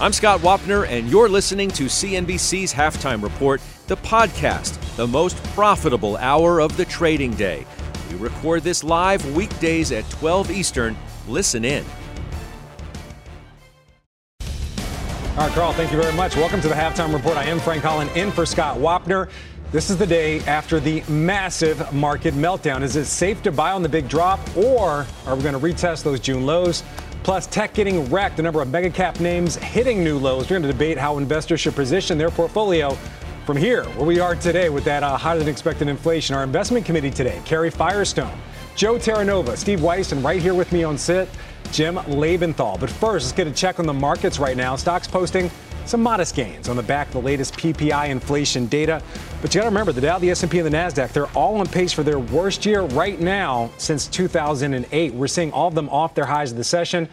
I'm Scott Wapner, and you're listening to CNBC's Halftime Report, the podcast, the most profitable hour of the trading day. We record this live weekdays at 12 Eastern. Listen in. All right, Carl, thank you very much. Welcome to the Halftime Report. I am Frank Holland in for Scott Wapner. This is the day after the massive market meltdown. Is it safe to buy on the big drop, or are we going to retest those June lows? Plus, tech getting wrecked, a number of mega cap names hitting new lows. We're going to debate how investors should position their portfolio from here, where we are today with that uh, higher than expected inflation. Our investment committee today, Karen Firestone, Joe Terranova, Steve Weiss, and right here with me on sit, Jim Lebenthal. But first, let's get a check on the markets right now. Stocks posting some modest gains on the back of the latest PPI inflation data. But you got to remember, the Dow, the S&P, and the Nasdaq, they're all on pace for their worst year right now since 2008. We're seeing all of them off their highs of the session.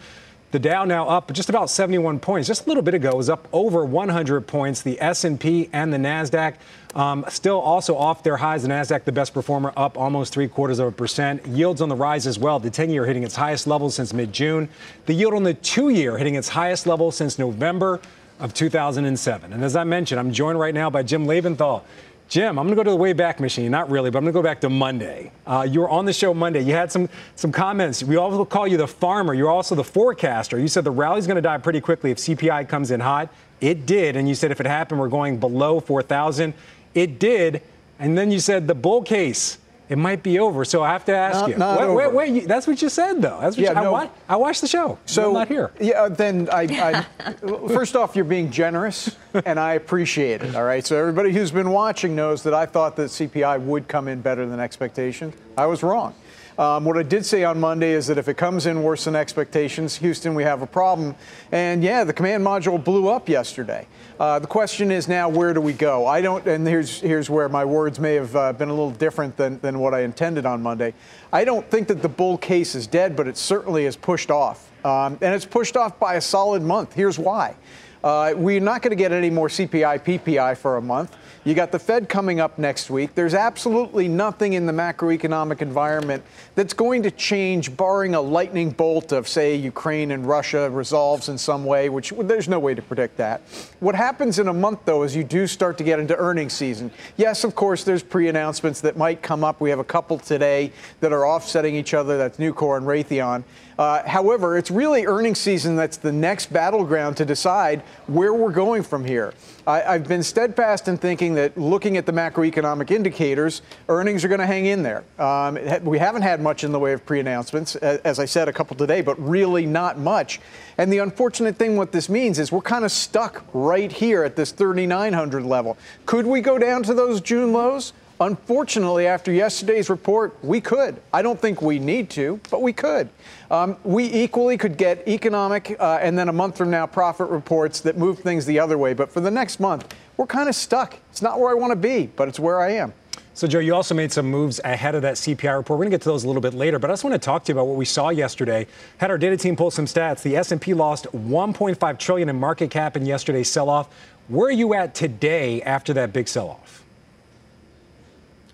The Dow now up just about 71 points. Just a little bit ago, was up over 100 points. The S&P and the Nasdaq um, still also off their highs. The Nasdaq, the best performer, up almost three quarters of a percent. Yields on the rise as well. The 10-year hitting its highest level since mid-June. The yield on the two-year hitting its highest level since November of 2007. And as I mentioned, I'm joined right now by Jim Lebenthal. Jim, I'm going to go to the Wayback Machine. Not really, but I'm going to go back to Monday. Uh, you were on the show Monday. You had some some comments. We also call you the farmer. You're also the forecaster. You said the rally's going to die pretty quickly if CPI comes in hot. It did, and you said if it happened, we're going below 4,000. It did, and then you said the bull case it might be over. So I have to ask not, you. Not wait, over. wait, wait, That's what you said, though. That's what yeah, you, no, I, I, watched the show. So I'm not here. Yeah, uh, then I, I first off, you're being generous, and I appreciate it. All right. So everybody who's been watching knows that I thought that CPI would come in better than expectation. I was wrong. Um, what I did say on Monday is that if it comes in worse than expectations, Houston, we have a problem. And yeah, the command module blew up yesterday. Uh, the question is now, where do we go? I don't, and here's here's where my words may have uh, been a little different than, than what I intended on Monday. I don't think that the bull case is dead, but it certainly is pushed off, um, and it's pushed off by a solid month. Here's why: uh, we're not going to get any more CPI, PPI for a month. You got the Fed coming up next week. There's absolutely nothing in the macroeconomic environment that's going to change, barring a lightning bolt of, say, Ukraine and Russia resolves in some way, which there's no way to predict that. What happens in a month, though, is you do start to get into earnings season. Yes, of course, there's pre announcements that might come up. We have a couple today that are offsetting each other. That's Nucor and Raytheon. Uh, however, it's really earnings season that's the next battleground to decide where we're going from here. I, have been steadfast in thinking that looking at the macroeconomic indicators, earnings are going to hang in there. Um, we haven't had much in the way of pre announcements, as I said a couple today, but really not much. And the unfortunate thing, what this means is we're kind of stuck right here at this 3,900 level. Could we go down to those June lows? Unfortunately, after yesterday's report, we could. I don't think we need to, but we could. Um, we equally could get economic uh, and then a month from now profit reports that move things the other way. But for the next month, we're kind of stuck. It's not where I want to be, but it's where I am. So, Joe, you also made some moves ahead of that CPI report. We're going to get to those a little bit later, but I just want to talk to you about what we saw yesterday. Had our data team pull some stats. The S&P lost 1.5 trillion in market cap in yesterday's sell-off. Where are you at today after that big sell-off?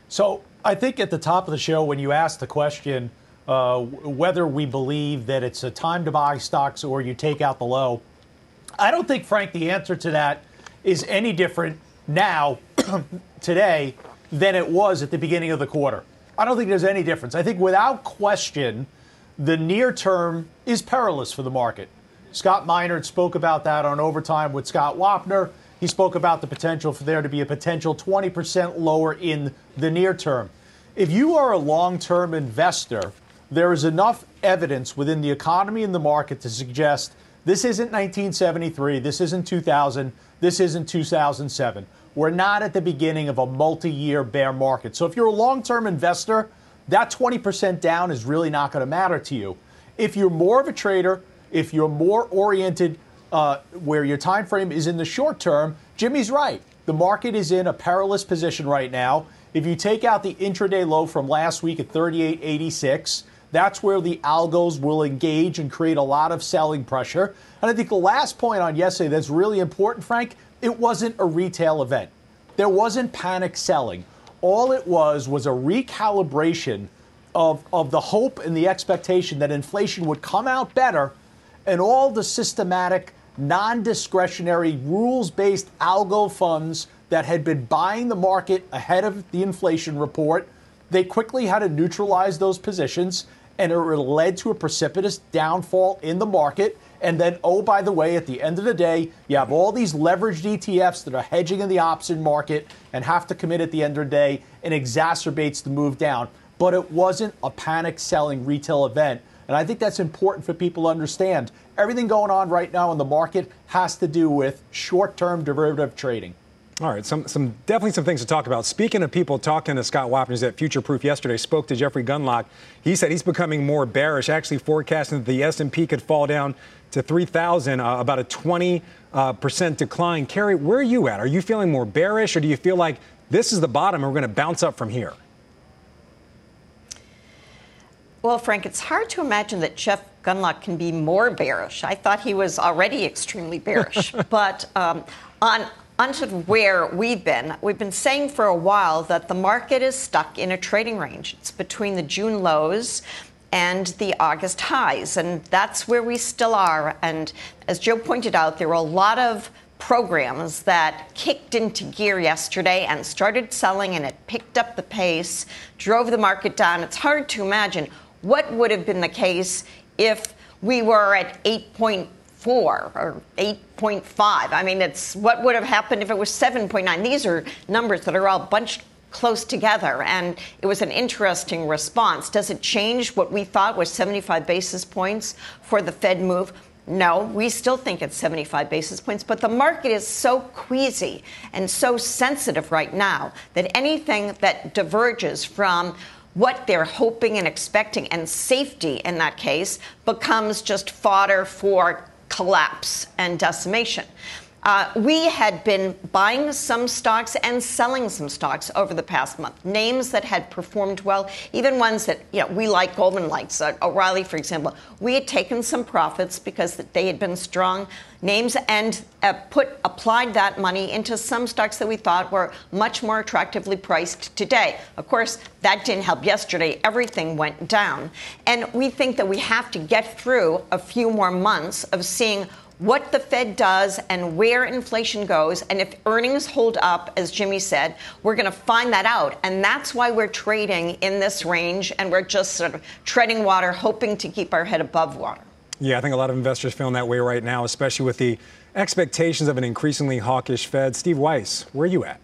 So I think at the top of the show, when you asked the question uh, whether we believe that it's a time to buy stocks or you take out the low, I don't think, Frank, the answer to that is any different now, today, than it was at the beginning of the quarter. I don't think there's any difference. I think without question, the near term is perilous for the market. Scott Minerd spoke about that on overtime with Scott Wapner. He spoke about the potential for there to be a potential 20% lower in the near term. If you are a long term investor, there is enough evidence within the economy and the market to suggest this isn't 1973, this isn't 2000, this isn't 2007. We're not at the beginning of a multi year bear market. So if you're a long term investor, that 20% down is really not going to matter to you. If you're more of a trader, if you're more oriented uh, where your time frame is in the short term, Jimmy's right. The market is in a perilous position right now. If you take out the intraday low from last week at 38.86, that's where the algos will engage and create a lot of selling pressure. And I think the last point on yesterday that's really important, Frank, it wasn't a retail event. There wasn't panic selling. All it was was a recalibration of, of the hope and the expectation that inflation would come out better and all the systematic, non discretionary, rules based algo funds that had been buying the market ahead of the inflation report. They quickly had to neutralize those positions, and it led to a precipitous downfall in the market. And then, oh, by the way, at the end of the day, you have all these leveraged ETFs that are hedging in the option market and have to commit at the end of the day and exacerbates the move down. But it wasn't a panic selling retail event. And I think that's important for people to understand. Everything going on right now in the market has to do with short term derivative trading. All right, some, some definitely some things to talk about. Speaking of people talking to Scott Wapner at Future Proof yesterday, spoke to Jeffrey Gundlach. He said he's becoming more bearish, actually forecasting that the S&P could fall down to 3,000, uh, about a 20 uh, percent decline. Karen, where are you at? Are you feeling more bearish, or do you feel like this is the bottom and we're going to bounce up from here? Well, Frank, it's hard to imagine that Jeff Gundlach can be more bearish. I thought he was already extremely bearish, but um, on onto where we've been. We've been saying for a while that the market is stuck in a trading range. It's between the June lows and the August highs, and that's where we still are. And as Joe pointed out, there were a lot of programs that kicked into gear yesterday and started selling, and it picked up the pace, drove the market down. It's hard to imagine what would have been the case if we were at 8.4 or 8.5. I mean, it's what would have happened if it was 7.9. These are numbers that are all bunched close together, and it was an interesting response. Does it change what we thought was 75 basis points for the Fed move? No, we still think it's 75 basis points, but the market is so queasy and so sensitive right now that anything that diverges from what they're hoping and expecting and safety in that case becomes just fodder for collapse and decimation. Uh, we had been buying some stocks and selling some stocks over the past month. Names that had performed well, even ones that you know we like, Goldman likes, uh, O'Reilly, for example. We had taken some profits because they had been strong names and uh, put applied that money into some stocks that we thought were much more attractively priced today. Of course, that didn't help yesterday. Everything went down, and we think that we have to get through a few more months of seeing what the Fed does and where inflation goes. And if earnings hold up, as Jimmy said, we're going to find that out. And that's why we're trading in this range and we're just sort of treading water, hoping to keep our head above water. Yeah, I think a lot of investors feeling that way right now, especially with the expectations of an increasingly hawkish Fed. Steve Weiss, where are you at?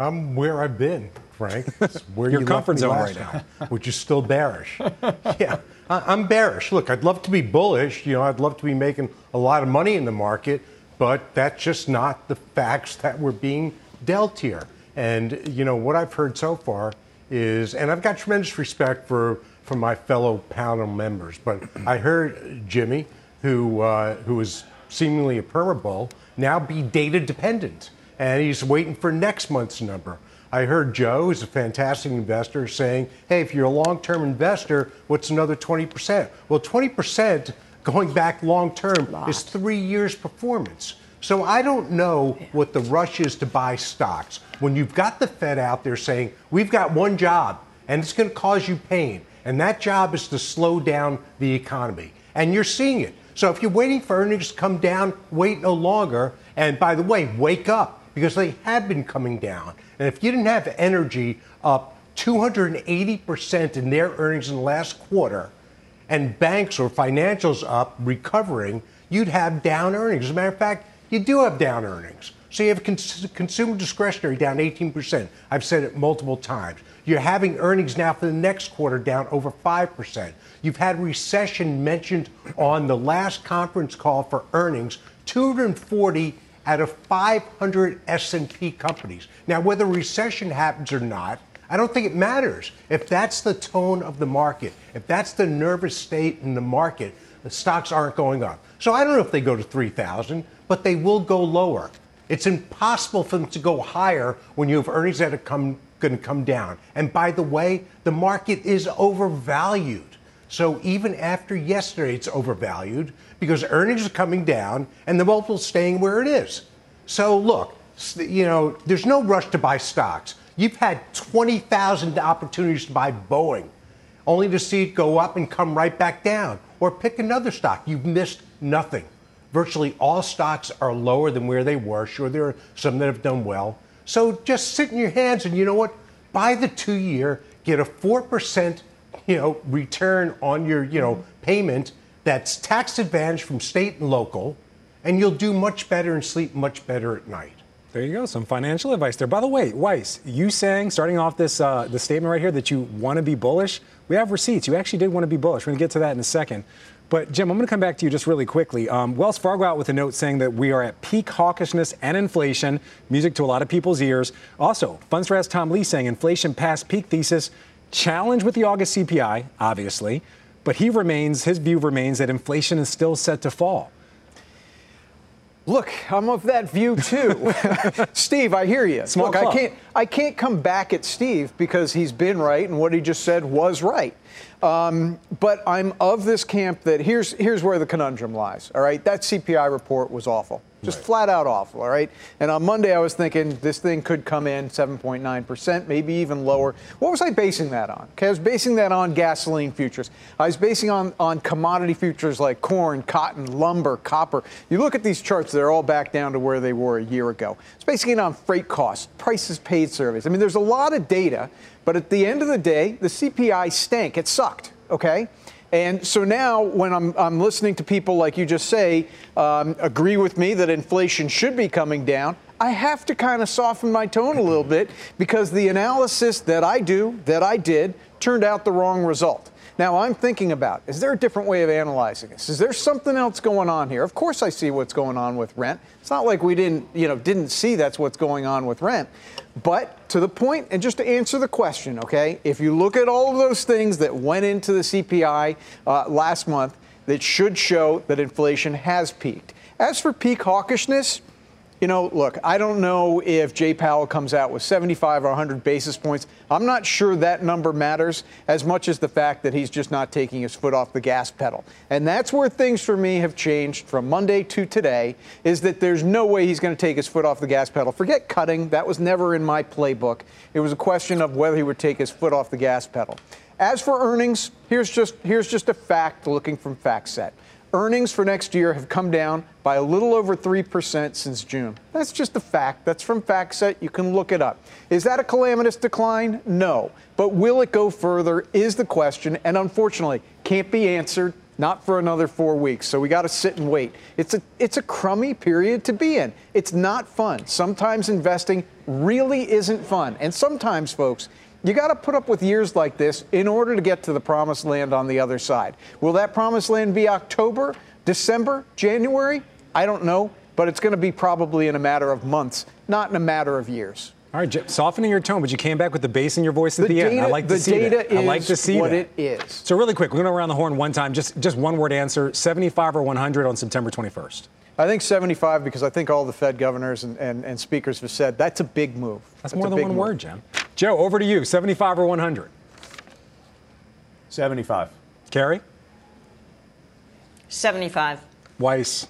I'm where I've been, Frank. It's where Your you comfort zone right now, which is still bearish. yeah, I'm bearish. Look, I'd love to be bullish. You know, I'd love to be making a lot of money in the market, but that's just not the facts that we're being dealt here. And you know what I've heard so far is, and I've got tremendous respect for for my fellow panel members, but I heard Jimmy, who uh, who is seemingly a perma bull, now be data dependent, and he's waiting for next month's number. I heard Joe, who's a fantastic investor, saying, hey, if you're a long term investor, what's another 20%? Well, 20% going back long term is three years' performance. So I don't know what the rush is to buy stocks. When you've got the Fed out there saying, we've got one job and it's going to cause you pain, and that job is to slow down the economy. And you're seeing it. So if you're waiting for earnings to come down, wait no longer. And by the way, wake up because they have been coming down. And if you didn't have energy up 280% in their earnings in the last quarter, and banks or financials up recovering, you'd have down earnings. As a matter of fact, you do have down earnings. So you have cons- consumer discretionary down 18%. I've said it multiple times. You're having earnings now for the next quarter down over 5%. You've had recession mentioned on the last conference call for earnings, 240 out of 500 S&P companies. Now, whether recession happens or not, I don't think it matters. If that's the tone of the market, if that's the nervous state in the market, the stocks aren't going up. So I don't know if they go to 3,000, but they will go lower. It's impossible for them to go higher when you have earnings that are come, going to come down. And by the way, the market is overvalued. So even after yesterday, it's overvalued because earnings are coming down and the multiple's staying where it is. So look, you know, there's no rush to buy stocks. You've had 20,000 opportunities to buy Boeing, only to see it go up and come right back down. Or pick another stock. You've missed nothing. Virtually all stocks are lower than where they were. Sure, there are some that have done well. So just sit in your hands and you know what? Buy the two year, get a 4% you know, return on your, you know, payment that's tax advantage from state and local, and you'll do much better and sleep much better at night. There you go, some financial advice there. By the way, Weiss, you saying starting off this uh, the statement right here that you want to be bullish. We have receipts. You actually did want to be bullish. We're going to get to that in a second. But Jim, I'm going to come back to you just really quickly. Um, Wells Fargo out with a note saying that we are at peak hawkishness and inflation, music to a lot of people's ears. Also, Fundstrat's Tom Lee saying inflation past peak thesis, challenge with the August CPI, obviously, but he remains, his view remains that inflation is still set to fall. Look, I'm of that view too. Steve, I hear you. Small Look, club. I can't I can't come back at Steve because he's been right and what he just said was right. Um, but I'm of this camp that here's here's where the conundrum lies. All right, that CPI report was awful, just Right. flat out awful. All right, and on Monday I was thinking this thing could come in 7.9 percent, maybe even lower. What was I basing that on? Okay, I was basing that on gasoline futures. I was basing on on commodity futures like corn, cotton, lumber, copper. You look at these charts; they're all back down to where they were a year ago. It's basically it on freight costs, prices paid surveys. I mean, there's a lot of data, but at the end of the day, the CPI stank. It sucked. Okay. And so now, when I'm, I'm listening to people like you just say um, agree with me that inflation should be coming down, I have to kind of soften my tone a little bit because the analysis that I do, that I did, turned out the wrong result. Now I'm thinking about is there a different way of analyzing this? Is there something else going on here? Of course I see what's going on with rent. It's not like we didn't, you know, didn't see that's what's going on with rent. But to the point, and just to answer the question, okay, if you look at all of those things that went into the CPI uh, last month, that should show that inflation has peaked. As for peak hawkishness, you know, look, I don't know if Jay Powell comes out with 75 or 100 basis points. I'm not sure that number matters as much as the fact that he's just not taking his foot off the gas pedal. And that's where things for me have changed from Monday to today is that there's no way he's going to take his foot off the gas pedal. Forget cutting. That was never in my playbook. It was a question of whether he would take his foot off the gas pedal. As for earnings, here's just here's just a fact looking from FactSet. Earnings for next year have come down by a little over 3% since June. That's just a fact. That's from FactSet. You can look it up. Is that a calamitous decline? No. But will it go further is the question, and unfortunately, can't be answered. Not for another four weeks. So we got to sit and wait. It's a it's a crummy period to be in. It's not fun. Sometimes investing really isn't fun. And sometimes, folks, you got to put up with years like this in order to get to the promised land on the other side. Will that promised land be October, December, January? I don't know, but it's going to be probably in a matter of months, not in a matter of years. All right, Jim, softening your tone, but you came back with the bass in your voice at The the, end. I like to the see data that. I like to see what that. it is. So really quick, we're going to around the horn one time. Just just one word answer: 75 or 100 on September 21st. I think 75 because I think all the Fed governors and, and, and speakers have said that's a big move. That's, a more than one move. word, Jim. Joe, over to you. 75 or 100. 75. Karen, 75. Weiss.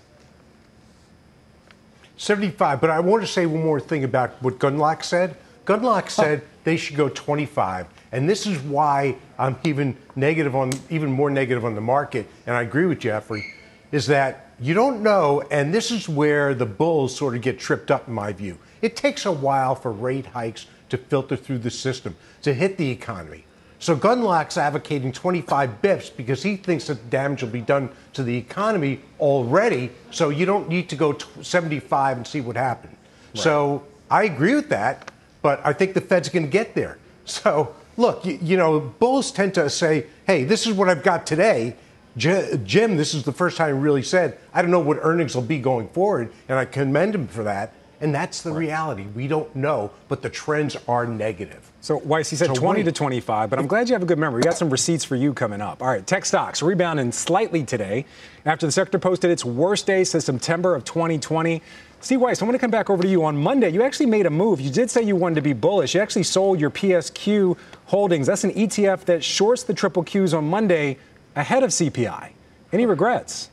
75. But I want to say one more thing about what Gundlach said. Gundlach said they should go 25. And this is why I'm even negative on, even more negative on the market. And I agree with Jeffrey, is that you don't know, and this is where the bulls sort of get tripped up, in my view. It takes a while for rate hikes to filter through the system, to hit the economy. So Gundlach's advocating 25 bips because he thinks that damage will be done to the economy already. So you don't need to go t- 75 and see what happened. So I agree with that, but I think the Fed's going to get there. So look, you, you know, bulls tend to say, "Hey, this is what I've got today." J- Jim, this is the first time he really said, "I don't know what earnings will be going forward," and I commend him for that. And that's the reality. We don't know, but the trends are negative. So, Weiss, he said So 20 wait. to 25, but I'm glad you have a good memory. We got some receipts for you coming up. All right, tech stocks rebounding slightly today after the sector posted its worst day since September of 2020. Steve Weiss, I'm going to come back over to you on Monday. You actually made a move. You did say you wanted to be bullish. You actually sold your PSQ holdings. That's an ETF that shorts the triple Qs on Monday ahead of CPI. Any regrets?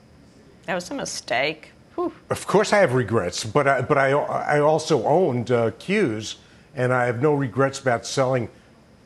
That was a mistake. Whew. Of course, I have regrets, but I, but I, I also owned uh, Qs, and I have no regrets about selling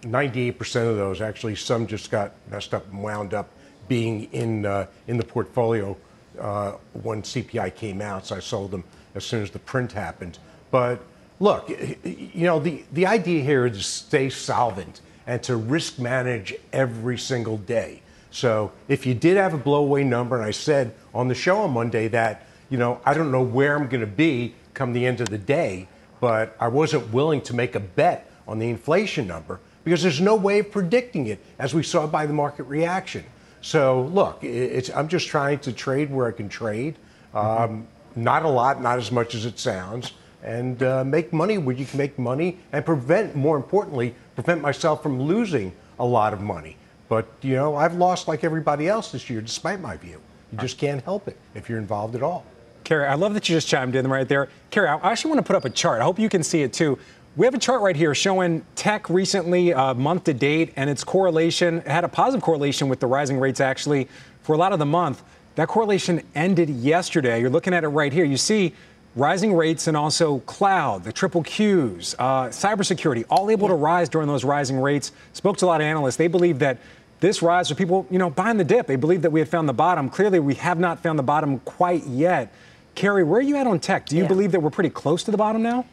98% of those. Actually, some just got messed up and wound up being in uh, in the portfolio uh, when CPI came out, so I sold them as soon as the print happened. But look, you know, the, the idea here is to stay solvent and to risk manage every single day. So if you did have a blowaway number, and I said on the show on Monday that, you know, I don't know where I'm going to be come the end of the day, but I wasn't willing to make a bet on the inflation number because there's no way of predicting it, as we saw by the market reaction. So look, I'm just trying to trade where I can trade. Um, not a lot, not as much as it sounds, and uh, make money where you can make money and prevent, more importantly, prevent myself from losing a lot of money. But, you know, I've lost like everybody else this year, despite my view. You just can't help it if you're involved at all. Karen, I love that you just chimed in right there. Karen, I actually want to put up a chart. I hope you can see it too. We have a chart right here showing tech recently, uh, month to date, and its correlation it had a positive correlation with the rising rates actually for a lot of the month. That correlation ended yesterday. You're looking at it right here. You see rising rates and also cloud, the triple Qs, uh, cybersecurity, all able to rise during those rising rates. Spoke to a lot of analysts. They believe that this rise for people, you know, buying the dip. They believe that we had found the bottom. Clearly, we have not found the bottom quite yet. Karen, where are you at on tech? Do you Yeah. believe that we're pretty close to the bottom now?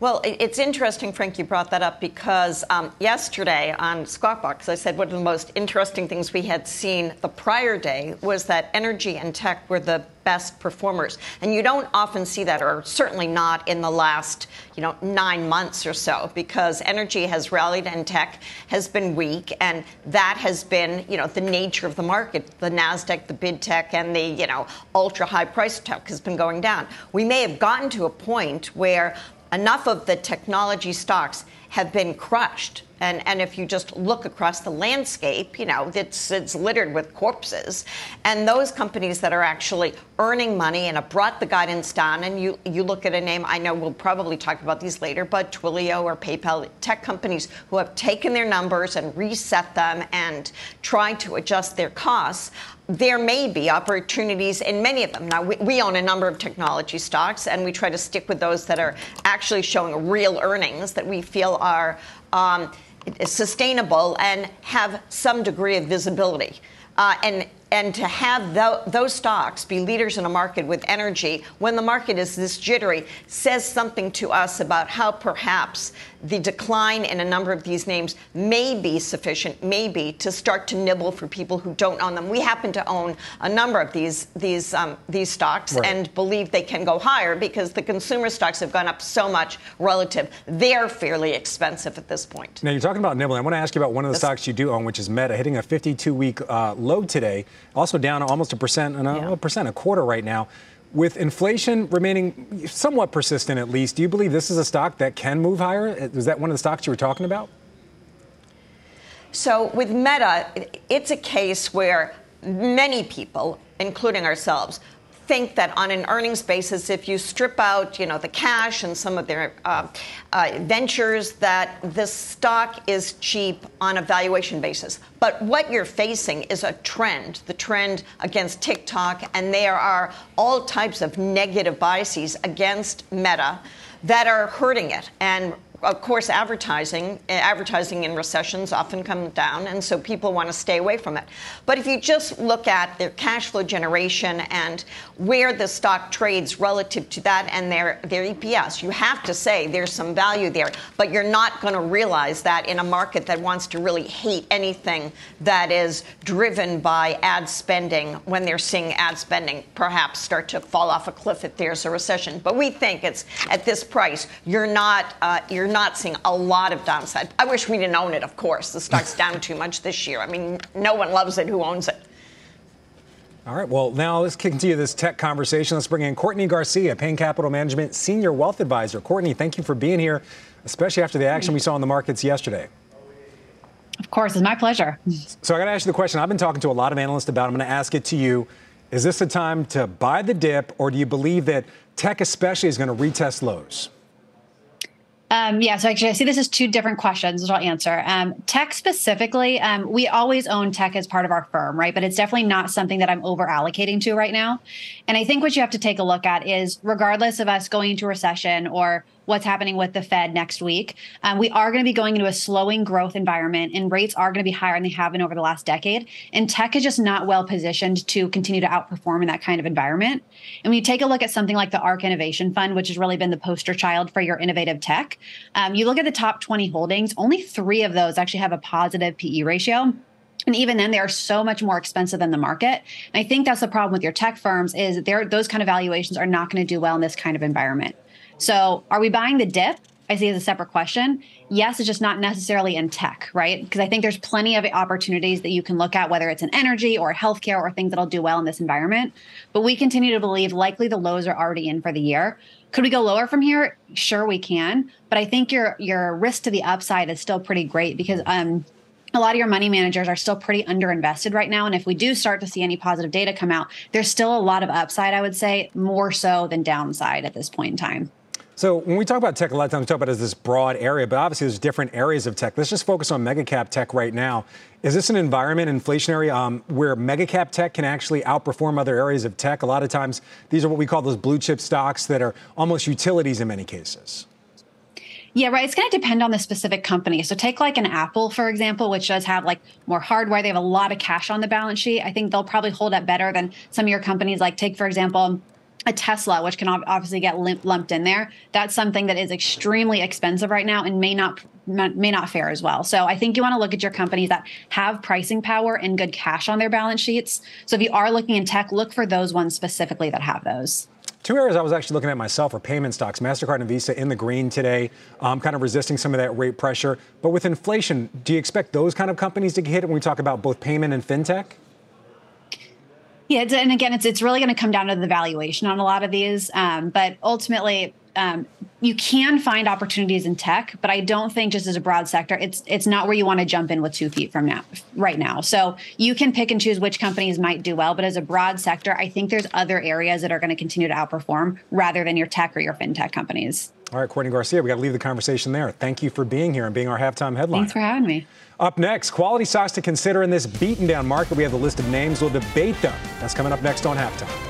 Well, it's interesting, Frank, you brought that up because um, yesterday on Squawk Box, I said one of the most interesting things we had seen the prior day was that energy and tech were the best performers. And you don't often see that, or certainly not in the last, you know, nine months or so, because energy has rallied and tech has been weak. And that has been, you know, the nature of the market. The NASDAQ, the bid tech, and the, you know, ultra high price tech has been going down. We may have gotten to a point where enough of the technology stocks have been crushed. And, and if you just look across the landscape, you know, it's, it's littered with corpses. And those companies that are actually earning money and have brought the guidance down, and you, you look at a name, I know we'll probably talk about these later, but Twilio or PayPal, tech companies who have taken their numbers and reset them and tried to adjust their costs, there may be opportunities in many of them. Now, we, we own a number of technology stocks, and we try to stick with those that are actually showing real earnings that we feel are um, sustainable and have some degree of visibility. Uh, and and to have tho- those stocks be leaders in a market with energy when the market is this jittery says something to us about how perhaps the decline in a number of these names may be sufficient, maybe, to start to nibble for people who don't own them. We happen to own a number of these these um, these stocks Right. and believe they can go higher because the consumer stocks have gone up so much relative. They're fairly expensive at this point. Now, you're talking about nibbling. I want to ask you about one of the stocks you do own, which is Meta, hitting a 52 week uh, low today, also down almost a percent and a, Yeah. a percent, a quarter right now. With inflation remaining somewhat persistent, at least, do you believe this is a stock that can move higher? Is that one of the stocks you were talking about? So with Meta, it's a case where many people, including ourselves, think that on an earnings basis, if you strip out, you know, the cash and some of their uh, uh, ventures, that this stock is cheap on a valuation basis. But what you're facing is a trend, the trend against TikTok, and there are all types of negative biases against Meta that are hurting it. And of course, advertising eh, advertising in recessions often come down, and so people want to stay away from it. But if you just look at their cash flow generation and where the stock trades relative to that and their their EPS, you have to say there's some value there. But you're not going to realize that in a market that wants to really hate anything that is driven by ad spending when they're seeing ad spending perhaps start to fall off a cliff if there's a recession. But we think it's at this price, you're not uh, you're not seeing a lot of downside. I wish we didn't own it. Of course, the stock's down too much this year. I mean, no one loves it who owns it. All right. Well, now let's continue this tech conversation. Let's bring in Courtney Garcia, Payne Capital Management Senior Wealth Advisor. Courtney, thank you for being here, especially after the action we saw in the markets yesterday. Of course, it's my pleasure. So I got to ask you the question I've been talking to a lot of analysts about. I'm going to ask it to you. Is this a time to buy the dip, or do you believe that tech, especially, is going to retest lows? Um, yeah, so actually, I see this as two different questions, which I'll answer. Um, tech specifically, um, we always own tech as part of our firm, right? But it's definitely not something that I'm over allocating to right now. And I think what you have to take a look at is, regardless of us going into recession or what's happening with the Fed next week. Um, we are going to be going into a slowing growth environment, and rates are going to be higher than they have been over the last decade. And tech is just not well positioned to continue to outperform in that kind of environment. And when you take a look at something like the ARK Innovation Fund, which has really been the poster child for your innovative tech, um, you look at the top 20 holdings, only three of those actually have a positive PE ratio. And even then, they are so much more expensive than the market. And I think that's the problem with your tech firms is those kind of valuations are not going to do well in this kind of environment. So, are we buying the dip? I see as a separate question. Yes, it's just not necessarily in tech, right? Because I think there's plenty of opportunities that you can look at, whether it's in energy or healthcare or things that'll do well in this environment. But we continue to believe likely the lows are already in for the year. Could we go lower from here? Sure, we can. But I think your your risk to the upside is still pretty great because um, a lot of your money managers are still pretty underinvested right now. And if we do start to see any positive data come out, there's still a lot of upside, I would say, more so than downside at this point in time. So when we talk about tech, a lot of times we talk about it as this broad area, but obviously there's different areas of tech. Let's just focus on mega cap tech right now. Is this an environment, inflationary, um, where mega cap tech can actually outperform other areas of tech? A lot of times these are what we call those blue chip stocks that are almost utilities in many cases. Yeah, right. It's going to depend on the specific company. So take like an Apple, for example, which does have like more hardware. They have a lot of cash on the balance sheet. I think they'll probably hold up better than some of your companies. Like take, for example, a Tesla, which can obviously get lumped in there, that's something that is extremely expensive right now and may not may not fare as well. So I think you want to look at your companies that have pricing power and good cash on their balance sheets. So if you are looking in tech, look for those ones specifically that have those. Two areas I was actually looking at myself are payment stocks. MasterCard and Visa in the green today, um, kind of resisting some of that rate pressure. But with inflation, do you expect those kind of companies to get hit when we talk about both payment and fintech? Yeah, and again, it's it's really going to come down to the valuation on a lot of these. Um, but ultimately, um, you can find opportunities in tech, but I don't think just as a broad sector, it's it's not where you want to jump in with two feet from now, right now. So you can pick and choose which companies might do well, but as a broad sector, I think there's other areas that are going to continue to outperform rather than your tech or your fintech companies. All right, Courtney Garcia, we got to leave the conversation there. Thank you for being here and being our halftime headline. Thanks for having me. Up next, quality stocks to consider in this beaten down market. We have the list of names. We'll debate them. That's coming up next on halftime.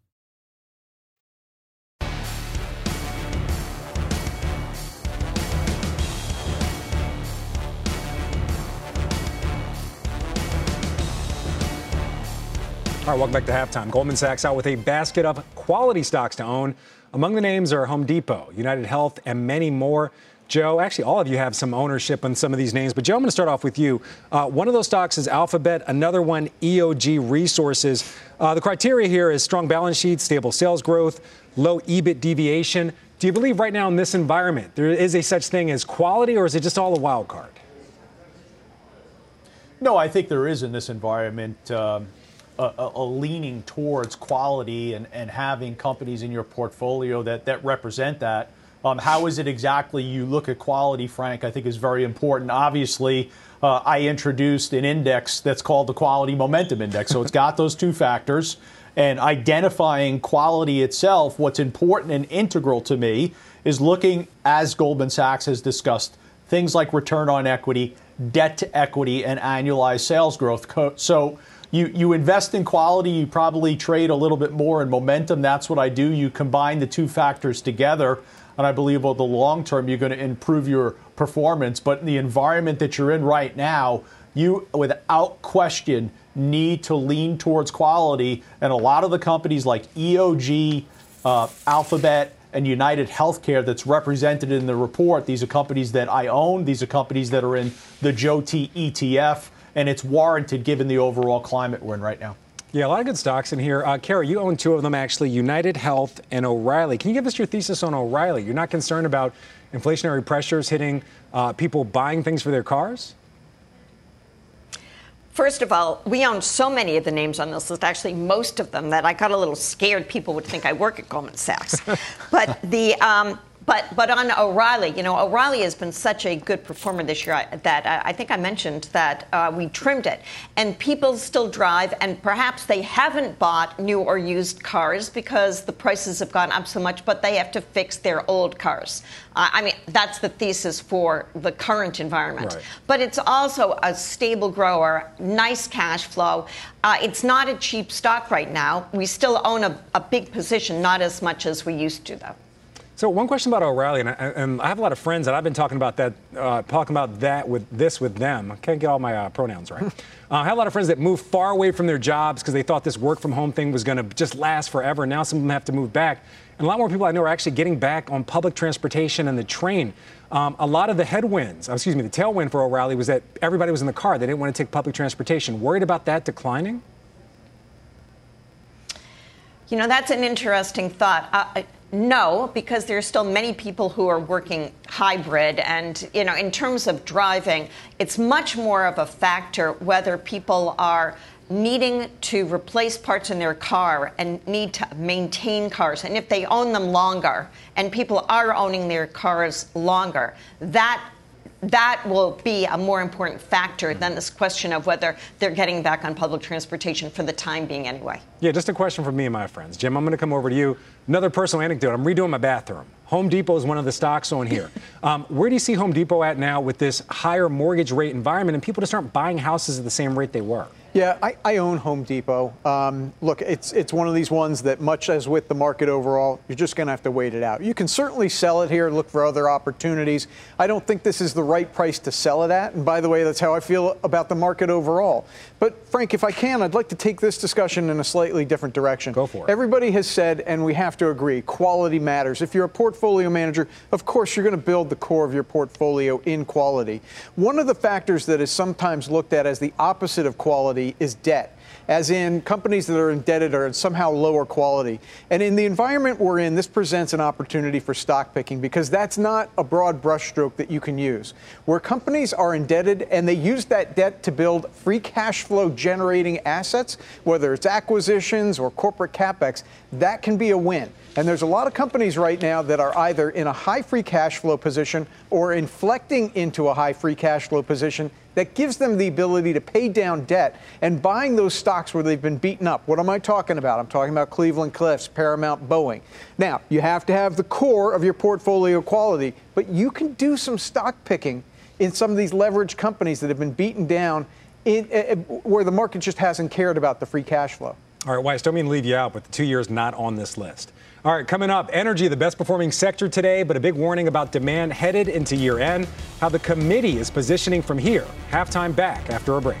All right, welcome back to halftime. Goldman Sachs out with a basket of quality stocks to own. Among the names are Home Depot, United Health, and many more. Joe, actually, all of you have some ownership on some of these names, but Joe, I'm going to start off with you. Uh, one of those stocks is Alphabet, another one, EOG Resources. Uh, the criteria here is strong balance sheet, stable sales growth, low EBIT deviation. Do you believe right now in this environment there is a such thing as quality, or is it just all a wild card? No, I think there is in this environment um, a, a, leaning towards quality and, and having companies in your portfolio that, that represent that. Um, how is it exactly you look at quality, Frank? I think is very important. Obviously, uh, I introduced an index that's called the Quality Momentum Index. So it's got those two factors. And identifying quality itself, what's important and integral to me is looking, as Goldman Sachs has discussed, things like return on equity, debt to equity, and annualized sales growth. So you, you invest in quality, you probably trade a little bit more in momentum. That's what I do. You combine the two factors together. And I believe over the long term, you're going to improve your performance. But in the environment that you're in right now, you, without question, need to lean towards quality. And a lot of the companies like EOG, uh, Alphabet, and United Healthcare that's represented in the report, these are companies that I own. These are companies that are in the JOET ETF. And it's warranted given the overall climate we're in right now. Yeah, a lot of good stocks in here. Uh, Karen, you own two of them actually United Health and O'Reilly. Can you give us your thesis on O'Reilly? You're not concerned about inflationary pressures hitting uh, people buying things for their cars? First of all, we own so many of the names on this list, actually most of them, that I got a little scared people would think I work at Goldman Sachs. but the um, but but on O'Reilly, you know, O'Reilly has been such a good performer this year that I, I think I mentioned that uh, we trimmed it, and people still drive, and perhaps they haven't bought new or used cars because the prices have gone up so much, but they have to fix their old cars. Uh, I mean, that's the thesis for the current environment. Right. But it's also a stable grower, nice cash flow. Uh, it's not a cheap stock right now. We still own a, a big position, not as much as we used to, though. So one question about O'Reilly, and I, and I, have a lot of friends that I've been talking about that, uh, talking about that with this with them. I can't get all my uh, pronouns right. uh, I have a lot of friends that moved far away from their jobs because they thought this work from home thing was going to just last forever. Now some of them have to move back, and a lot more people I know are actually getting back on public transportation and the train. Um, a lot of the headwinds, uh, excuse me, the tailwind for O'Reilly was that everybody was in the car. They didn't want to take public transportation. Worried about that declining? You know, that's an interesting thought. Uh, no, because there are still many people who are working hybrid. And, you know, in terms of driving, it's much more of a factor whether people are needing to replace parts in their car and need to maintain cars. And if they own them longer and people are owning their cars longer, that that will be a more important factor than this question of whether they're getting back on public transportation for the time being anyway. Yeah, just a question for me and my friends. Jim, I'm going to come over to you. Another personal anecdote. I'm redoing my bathroom. Home Depot is one of the stocks on here. Um, where do you see Home Depot at now with this higher mortgage rate environment and people just aren't buying houses at the same rate they were? Yeah, I, I own Home Depot. Um, look, it's it's one of these ones that, much as with the market overall, you're just going to have to wait it out. You can certainly sell it here, look for other opportunities. I don't think this is the right price to sell it at. And by the way, that's how I feel about the market overall. But Frank, if I can, I'd like to take this discussion in a slightly different direction. Go for it. Everybody has said, and we have to agree, quality matters. If you're a portfolio manager, of course you're going to build the core of your portfolio in quality. One of the factors that is sometimes looked at as the opposite of quality is debt as in companies that are indebted are somehow lower quality. And in the environment we're in, this presents an opportunity for stock picking because that's not a broad brushstroke that you can use. Where companies are indebted and they use that debt to build free cash flow generating assets, whether it's acquisitions or corporate capex, that can be a win. And there's a lot of companies right now that are either in a high free cash flow position or inflecting into a high free cash flow position that gives them the ability to pay down debt and buying those stocks where they've been beaten up. What am I talking about? I'm talking about Cleveland Cliffs, Paramount, Boeing. Now, you have to have the core of your portfolio quality, but you can do some stock picking in some of these leveraged companies that have been beaten down in, uh, where the market just hasn't cared about the free cash flow. All right, Weiss, don't mean leave you out, but the two years not on this list. All right, coming up, energy, the best performing sector today, but a big warning about demand headed into year end, how the committee is positioning from here. Halftime back after a break.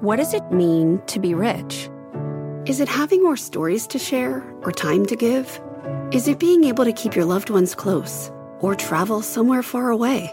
What does it mean to be rich? Is it having more stories to share or time to give? Is it being able to keep your loved ones close or travel somewhere far away?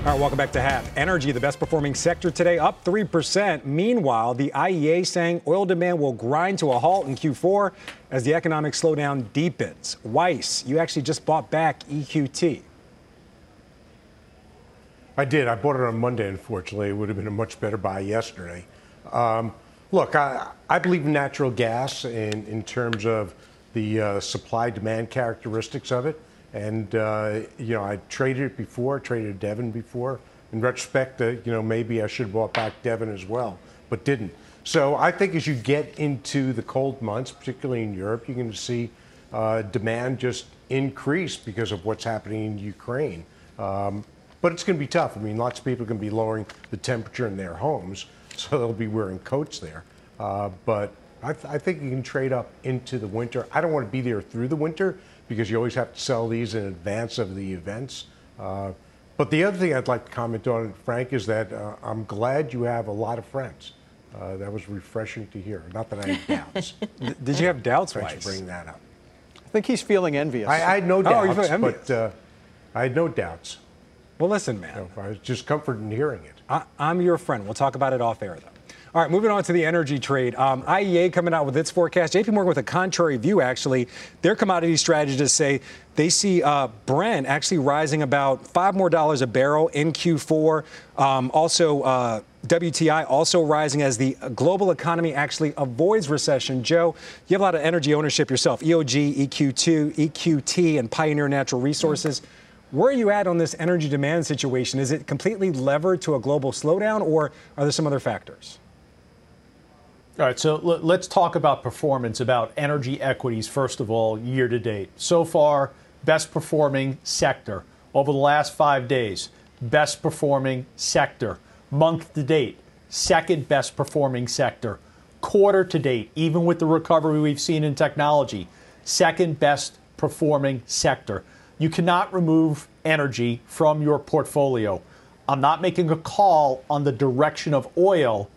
All right, welcome back to Half. Energy, the best performing sector today, up 3%. Meanwhile, the IEA saying oil demand will grind to a halt in Q4 as the economic slowdown deepens. Weiss, you actually just bought back EQT. I did. I bought it on Monday, unfortunately. It would have been a much better buy yesterday. Um, look, I, I, believe in natural gas in, in terms of the uh, supply demand characteristics of it. And, uh, you know, I traded it before, traded Devon before. In retrospect, uh, you know, maybe I should have bought back Devon as well, but didn't. So I think as you get into the cold months, particularly in Europe, you're going to see uh, demand just increase because of what's happening in Ukraine. Um, but it's going to be tough. I mean, lots of people are going to be lowering the temperature in their homes, so they'll be wearing coats there. Uh, but I, th- I, think you can trade up into the winter. I don't want to be there through the winter because you always have to sell these in advance of the events. Uh, but the other thing I'd like to comment on, Frank, is that uh, I'm glad you have a lot of friends. Uh, that was refreshing to hear. Not that I have doubts. Did you have doubts, Thanks for bringing that up. I think he's feeling envious. I, I had no Oh, doubts, feeling but uh, I had no doubts. Well, listen, man. Know, I was just comforted in hearing it. I, I'm your friend. We'll talk about it off air, though. All right, moving on to the energy trade. Um, IEA coming out with its forecast. JP Morgan with a contrary view, actually. Their commodity strategists say they see uh, Brent actually rising about five more dollars a barrel in Q4. Um, also, uh, WTI also rising as the global economy actually avoids recession. Joe, you have a lot of energy ownership yourself EOG, EQ2, EQT, and Pioneer Natural Resources. Where are you at on this energy demand situation? Is it completely levered to a global slowdown, or are there some other factors? All right, so let's talk about performance, about energy equities, first of all, year to date. So far, best performing sector. Over the last five days, best performing sector. Month to date, second best performing sector. Quarter to date, even with the recovery we've seen in technology, second best performing sector. You cannot remove energy from your portfolio. I'm not making a call on the direction of oil.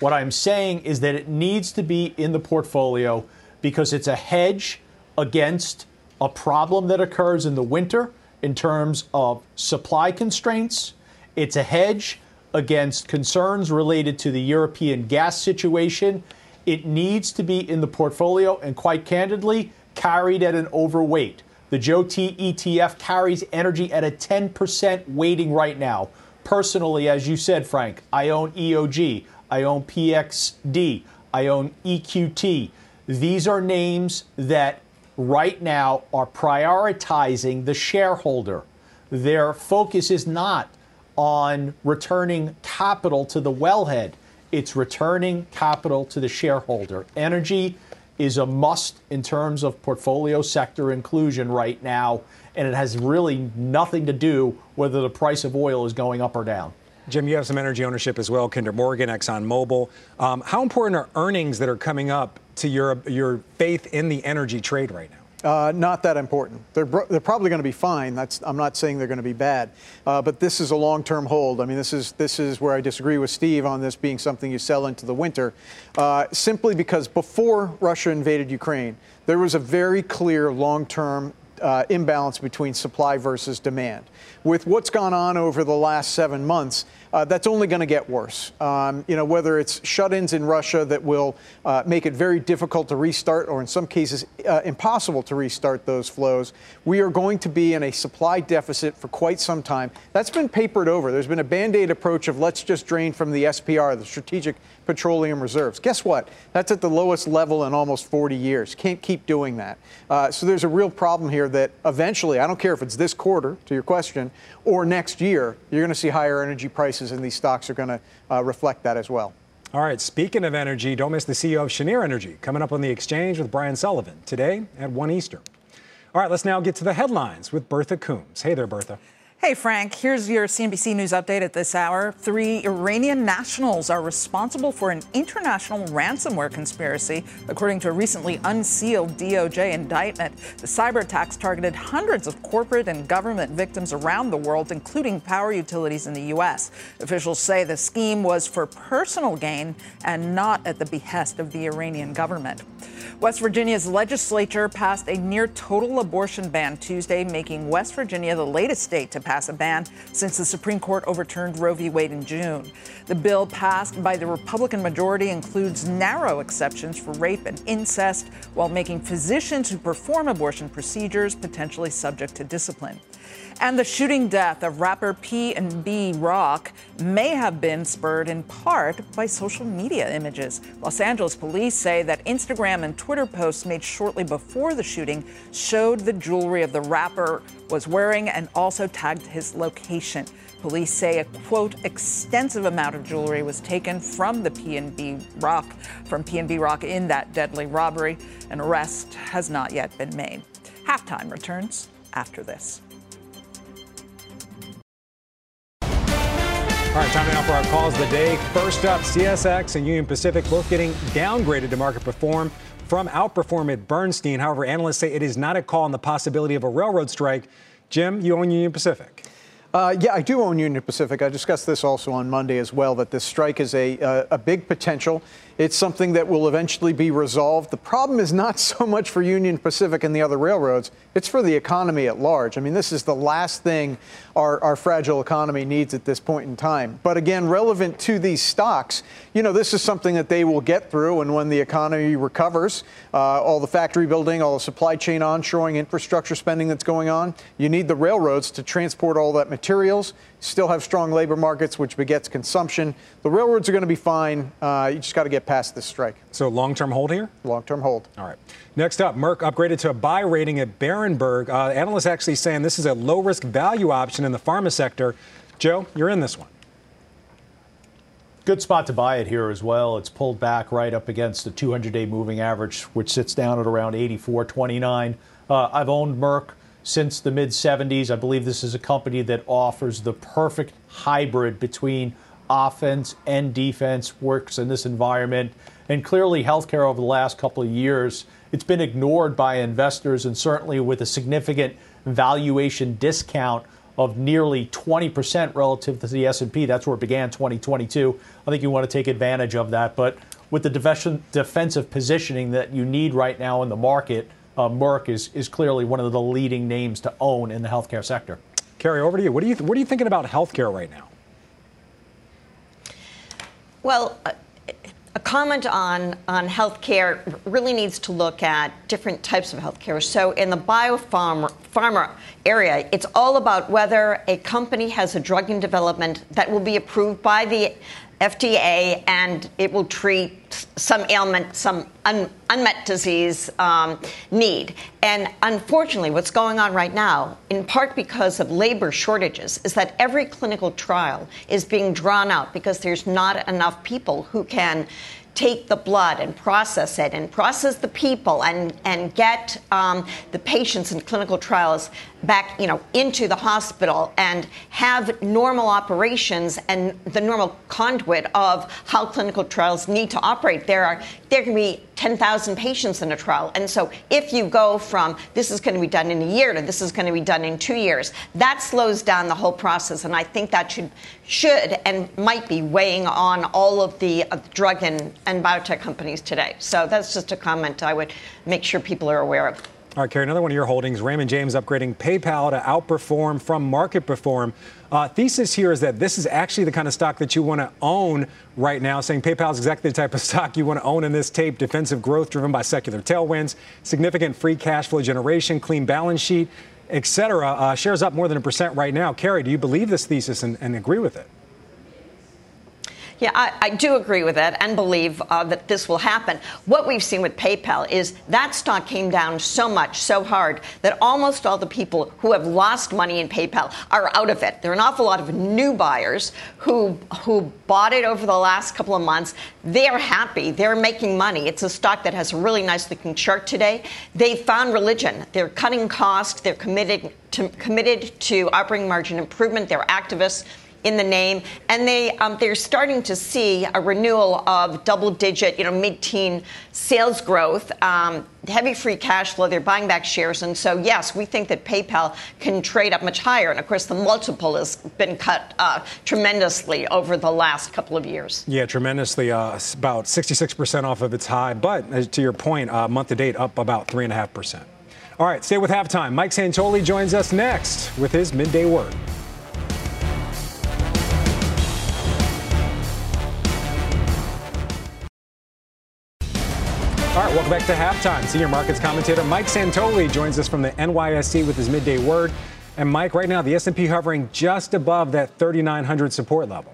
What I'm saying is that it needs to be in the portfolio because it's a hedge against a problem that occurs in the winter in terms of supply constraints. It's a hedge against concerns related to the European gas situation. It needs to be in the portfolio and, quite candidly, carried at an overweight. The JOET ETF carries energy at a 10% weighting right now. Personally, as you said, Frank, I own EOG. I own PXD, I own EQT. These are names that right now are prioritizing the shareholder. Their focus is not on returning capital to the wellhead, it's returning capital to the shareholder. Energy is a must in terms of portfolio sector inclusion right now, and it has really nothing to do whether the price of oil is going up or down. Jim, you have some energy ownership as well, Kinder Morgan, ExxonMobil. Um, how important are earnings that are coming up to your, your faith in the energy trade right now? Uh, not that important. They're, they're probably going to be fine. That's, I'm not saying they're going to be bad, uh, but this is a long-term hold. I mean, this is this is where I disagree with Steve on this being something you sell into the winter, uh, simply because before Russia invaded Ukraine, there was a very clear long-term uh, imbalance between supply versus demand. With what's gone on over the last seven months, uh, that's only going to get worse. Um, you know, whether it's shut-ins in Russia that will uh, make it very difficult to restart, or in some cases uh, impossible to restart those flows, we are going to be in a supply deficit for quite some time. That's been papered over. There's been a band-aid approach of let's just drain from the SPR, the Strategic Petroleum Reserves. Guess what? That's at the lowest level in almost 40 years. Can't keep doing that. Uh, so there's a real problem here that eventually, I don't care if it's this quarter, to your question, or next year, you're going to see higher energy prices, and these stocks are going to uh, reflect that as well. All right, speaking of energy, don't miss the CEO of Cheniere Energy coming up on the exchange with Brian Sullivan today at 1 Eastern. All right, let's now get to the headlines with Bertha Coombs. Hey there, Bertha. Hey, Frank, here's your CNBC News update at this hour. Three Iranian nationals are responsible for an international ransomware conspiracy, according to a recently unsealed DOJ indictment. The cyber attacks targeted hundreds of corporate and government victims around the world, including power utilities in the U.S. Officials say the scheme was for personal gain and not at the behest of the Iranian government. West Virginia's legislature passed a near total abortion ban Tuesday, making West Virginia the latest state to pass a ban since the Supreme Court overturned Roe v. Wade in June. The bill passed by the Republican majority includes narrow exceptions for rape and incest while making physicians who perform abortion procedures potentially subject to discipline. And the shooting death of rapper PNB Rock may have been spurred in part by social media images. Los Angeles police say that Instagram and Twitter posts made shortly before the shooting showed the jewelry of the rapper was wearing and also tagged his location. Police say a quote extensive amount of jewelry was taken from the PNB Rock from PNB Rock in that deadly robbery. An arrest has not yet been made. Halftime returns after this. All right, time now for our calls of the day. First up, CSX and Union Pacific both getting downgraded to market perform from outperform at Bernstein. However, analysts say it is not a call on the possibility of a railroad strike. Jim, you own Union Pacific. Uh, yeah, I do own Union Pacific. I discussed this also on Monday as well, that this strike is a, uh, a big potential. It's something that will eventually be resolved. The problem is not so much for Union Pacific and the other railroads, it's for the economy at large. I mean, this is the last thing our, our fragile economy needs at this point in time. But again, relevant to these stocks, you know, this is something that they will get through. And when the economy recovers, uh, all the factory building, all the supply chain onshoring, infrastructure spending that's going on, you need the railroads to transport all that materials still have strong labor markets, which begets consumption. The railroads are going to be fine. Uh, you just got to get past this strike. So long term hold here? Long term hold. All right. Next up, Merck upgraded to a buy rating at Berenberg. Uh, analysts actually saying this is a low risk value option in the pharma sector. Joe, you're in this one. Good spot to buy it here as well. It's pulled back right up against the 200 day moving average, which sits down at around 84.29. Uh, I've owned Merck since the mid 70s. I believe this is a company that offers the perfect hybrid between offense and defense, works in this environment. And clearly, healthcare over the last couple of years, it's been ignored by investors, and certainly with a significant valuation discount of nearly 20% relative to the S&P. That's where it began 2022. I think you want to take advantage of that, but with the defensive positioning that you need right now in the market, uh, Merck is, is clearly one of the leading names to own in the healthcare sector. Karen, over to you. What, do you what are you thinking about healthcare right now? Well, uh, a comment on, on healthcare really needs to look at different types of healthcare. So, in the biopharma pharma area, it's all about whether a company has a drug in development that will be approved by the FDA, and it will treat some ailment, some un, unmet disease um, need. And unfortunately, what's going on right now, in part because of labor shortages, is that every clinical trial is being drawn out because there's not enough people who can take the blood and process it and process the people and, and get um, the patients in clinical trials back, you know, into the hospital and have normal operations and the normal conduit of how clinical trials need to operate. There are there can be 10,000 patients in a trial. And so if you go from this is going to be done in a year to this is going to be done in 2 years, that slows down the whole process and I think that should should and might be weighing on all of the uh, drug and, and biotech companies today. So that's just a comment I would make sure people are aware of. All right, Karen, another one of your holdings, Raymond James upgrading PayPal to outperform from market perform. Uh, thesis here is that this is actually the kind of stock that you want to own right now, saying PayPal is exactly the type of stock you want to own in this tape. Defensive growth driven by secular tailwinds, significant free cash flow generation, clean balance sheet, et cetera. Uh, shares up more than a percent right now. Carrie, do you believe this thesis and, and agree with it? Yeah, I, I, do agree with that and believe uh, that this will happen. What we've seen with PayPal is that stock came down so much, so hard, that almost all the people who have lost money in PayPal are out of it. There are an awful lot of new buyers who, who bought it over the last couple of months. They're happy. They're making money. It's a stock that has a really nice looking chart today. They found religion. They're cutting costs. They're committed to, committed to operating margin improvement. They're activists in the name, and they um, they're starting to see a renewal of double-digit, you know, mid-teen sales growth, um, heavy free cash flow. They're buying back shares, and so yes, we think that PayPal can trade up much higher. And of course, the multiple has been cut uh, tremendously over the last couple of years. Yeah, tremendously, uh, about 66% off of its high, but to your point, uh, month to date up about three and a half percent. All right, stay with halftime. Mike Santoli joins us next with his midday word. Right, welcome back to halftime. Senior markets commentator Mike Santoli joins us from the NYSE with his midday word. And Mike, right now the S&P hovering just above that 3,900 support level.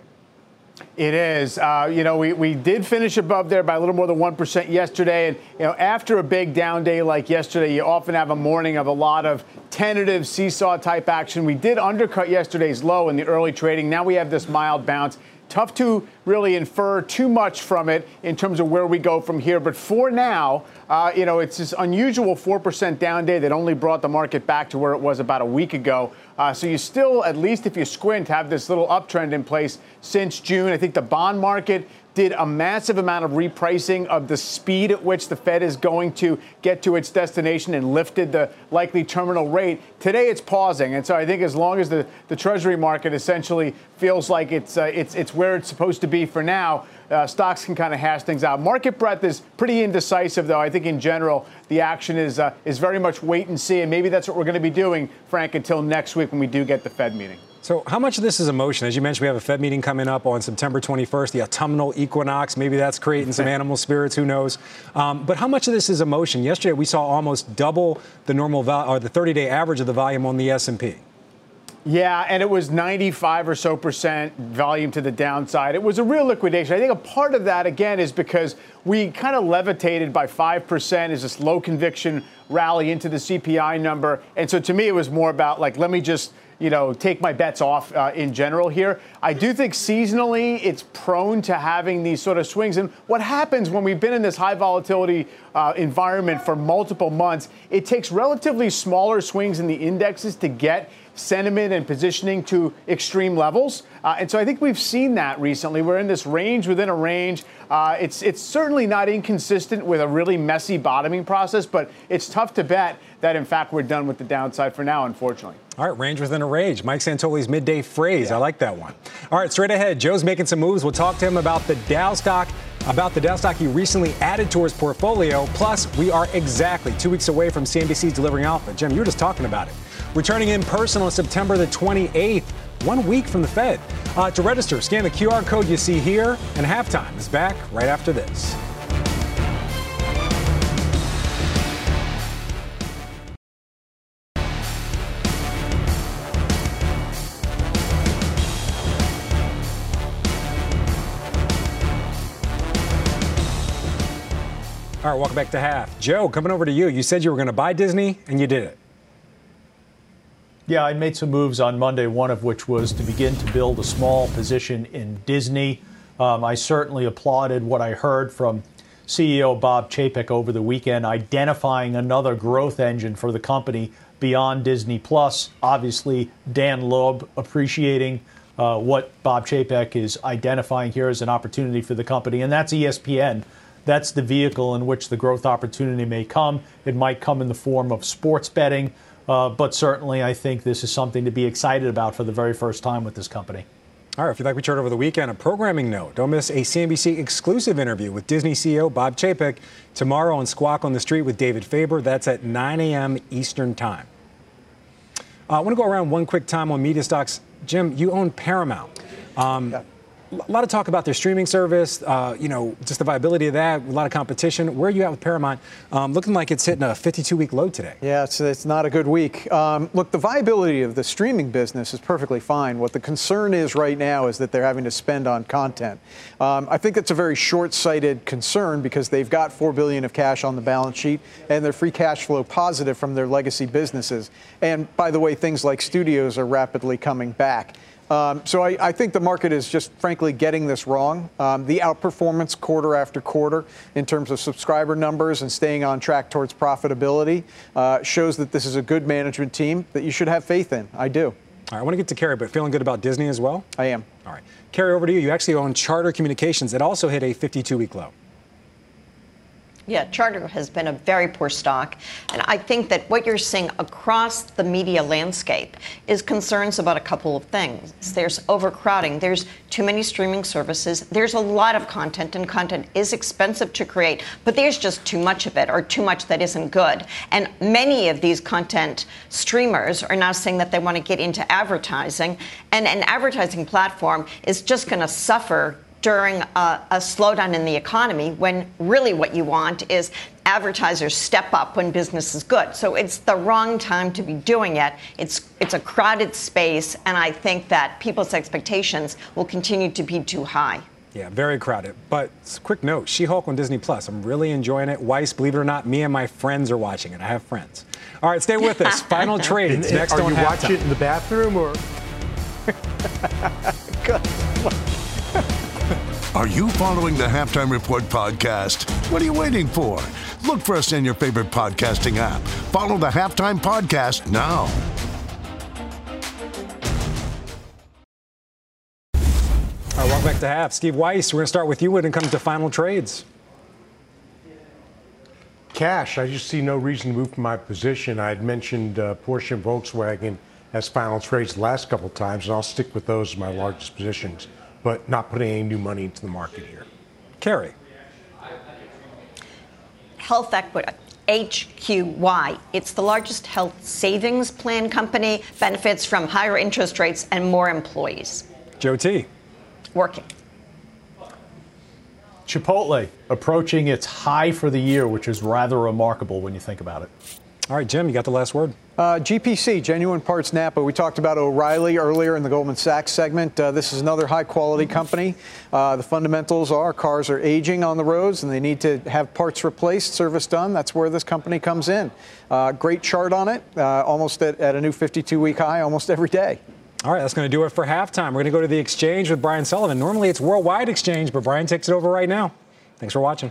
It is. Uh, you know, we, we did finish above there by a little more than 1% yesterday. And, you know, after a big down day like yesterday, you often have a morning of a lot of tentative seesaw type action. We did undercut yesterday's low in the early trading. Now we have this mild bounce. Tough to really infer too much from it in terms of where we go from here. But for now, uh, you know, it's this unusual 4% down day that only brought the market back to where it was about a week ago. Uh, so you still, at least if you squint, have this little uptrend in place since June. I think the bond market did a massive amount of repricing of the speed at which the Fed is going to get to its destination and lifted the likely terminal rate. Today it's pausing. And so I think as long as the, the Treasury market essentially feels like it's, uh, it's, it's where it's supposed to be for now, uh, stocks can kind of hash things out. Market breadth is pretty indecisive, though. I think in general, the action is, uh, is very much wait and see. And maybe that's what we're going to be doing, Frank, until next week when we do get the Fed meeting. So, how much of this is emotion? As you mentioned, we have a Fed meeting coming up on September 21st, the autumnal equinox. Maybe that's creating some animal spirits. Who knows? Um, but how much of this is emotion? Yesterday, we saw almost double the normal val- or the 30-day average of the volume on the S&P. Yeah, and it was 95 or so percent volume to the downside. It was a real liquidation. I think a part of that, again, is because we kind of levitated by 5% as this low conviction rally into the CPI number. And so to me, it was more about like, let me just you know, take my bets off uh, in general here. I do think seasonally it's prone to having these sort of swings. And what happens when we've been in this high volatility uh, environment for multiple months, it takes relatively smaller swings in the indexes to get sentiment and positioning to extreme levels. Uh, and so I think we've seen that recently. We're in this range within a range. Uh, it's, it's certainly not inconsistent with a really messy bottoming process, but it's tough to bet that, in fact, we're done with the downside for now, unfortunately. All right, range within a range. Mike Santoli's midday phrase. Yeah. I like that one. All right, straight ahead, Joe's making some moves. We'll talk to him about the Dow stock, about the Dow stock he recently added to his portfolio. Plus, we are exactly two weeks away from CNBC's delivering alpha. Jim, you were just talking about it. Returning in person on September the 28th, one week from the Fed. Uh, to register, scan the QR code you see here, and halftime is back right after this. All right, welcome back to Half. Joe, coming over to you. You said you were going to buy Disney, and you did it. Yeah, I made some moves on Monday, one of which was to begin to build a small position in Disney. Um, I certainly applauded what I heard from CEO Bob Chapek over the weekend, identifying another growth engine for the company beyond Disney Plus. Obviously, Dan Loeb appreciating uh, what Bob Chapek is identifying here as an opportunity for the company, and that's ESPN. That's the vehicle in which the growth opportunity may come. It might come in the form of sports betting, uh, but certainly I think this is something to be excited about for the very first time with this company. All right, if you'd like, we turn over the weekend. A programming note: don't miss a CNBC exclusive interview with Disney CEO Bob Chapek tomorrow on Squawk on the Street with David Faber. That's at 9 a.m. Eastern Time. Uh, I want to go around one quick time on media stocks. Jim, you own Paramount. Um, yeah a lot of talk about their streaming service, uh, you know, just the viability of that, a lot of competition. Where are you at with Paramount? Um, looking like it's hitting a 52 week low today. Yeah, it's, it's not a good week. Um, look, the viability of the streaming business is perfectly fine. What the concern is right now is that they're having to spend on content. Um, I think it's a very short sighted concern because they've got 4 billion of cash on the balance sheet and they're free cash flow positive from their legacy businesses. And by the way, things like studios are rapidly coming back. Um, so I, I, think the market is just frankly getting this wrong. Um, the outperformance quarter after quarter in terms of subscriber numbers and staying on track towards profitability uh, shows that this is a good management team that you should have faith in. I do. All right, I want to get to Kerry, but feeling good about Disney as well? I am. All right. Kerry, over to you. You actually own Charter Communications. It also hit a 52 week low. Yeah, Charter has been a very poor stock. And I think that what you're seeing across the media landscape is concerns about a couple of things. There's overcrowding, there's too many streaming services, there's a lot of content, and content is expensive to create, but there's just too much of it or too much that isn't good. And many of these content streamers are now saying that they want to get into advertising, and an advertising platform is just going to suffer during a, a, slowdown in the economy when really what you want is advertisers step up when business is good. So it's the wrong time to be doing it. It's it's a crowded space and I think that people's expectations will continue to be too high. Yeah, very crowded. But quick note, She-Hulk on Disney Plus. I'm really enjoying it. Weiss, believe it or not, me and my friends are watching it. I have friends. All right, stay with us. Final trade. next are on you watching it in the bathroom or? Are you following the Halftime Report podcast? What are you waiting for? Look for us in your favorite podcasting app. Follow the Halftime Podcast now. All right, welcome back to Half. Steve Weiss, we're going to start with you when it comes to final trades. Cash, I just see no reason to move from my position. I had mentioned uh, Porsche and Volkswagen as final trades the last couple of times, and I'll stick with those as my largest positions but not putting any new money into the market here. Kerry. Health Equity. HQY. It's the largest health savings plan company, benefits from higher interest rates and more employees. Joe T. Working. Chipotle approaching its high for the year, which is rather remarkable when you think about it. All right, Jim, you got the last word. Uh, GPC, Genuine Parts Napa. We talked about O'Reilly earlier in the Goldman Sachs segment. Uh, this is another high quality company. Uh, the fundamentals are cars are aging on the roads and they need to have parts replaced, service done. That's where this company comes in. Uh, great chart on it, uh, almost at, at a new 52 week high almost every day. All right, that's going to do it for halftime. We're going to go to the exchange with Brian Sullivan. Normally it's worldwide exchange, but Brian takes it over right now. Thanks for watching.